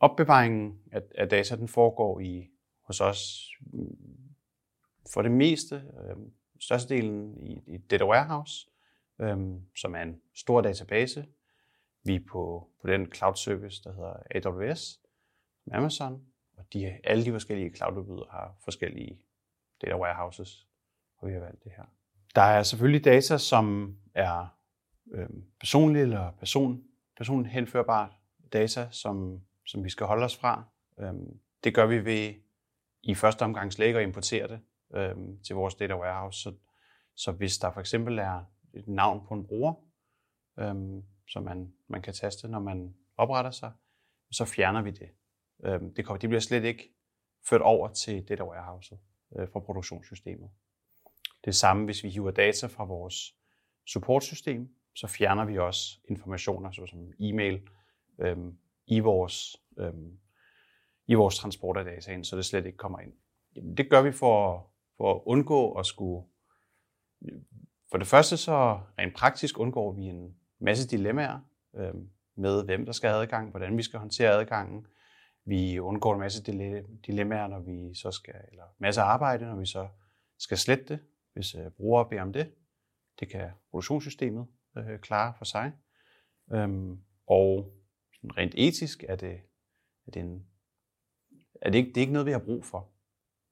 opbevaringen af, af data, den foregår i hos os mm, for det meste, øh, størstedelen i, i Data Warehouse, øh, som er en stor database. Vi er på, på den cloud service, der hedder AWS, Amazon, og de, alle de forskellige cloud har forskellige data warehouses, og vi har valgt det her. Der er selvfølgelig data, som er øh, personlige eller person, personhenførbart data, som, som vi skal holde os fra. Øhm, det gør vi ved i første omgang slet ikke at importere det øhm, til vores data warehouse. Så, så hvis der for eksempel er et navn på en bruger, øhm, som man, man kan taste, når man opretter sig, så fjerner vi det. Det, kommer, det bliver slet ikke ført over til data warehouse øh, fra produktionssystemet. Det samme, hvis vi hiver data fra vores supportsystem, så fjerner vi også informationer, såsom e-mail, øh, i vores øh, i vores transport af dataen, så det slet ikke kommer ind. Jamen, det gør vi for, for at undgå at skulle... For det første så rent praktisk undgår vi en masse dilemmaer øh, med, hvem der skal have adgang, hvordan vi skal håndtere adgangen. Vi undgår en masse dilemmaer, når vi så skal, eller masse arbejde, når vi så skal slette det, hvis øh, brugere beder om det. Det kan produktionssystemet øh, klare for sig. Øhm, og rent etisk er det, er det en er det, ikke, det er ikke noget, vi har brug for.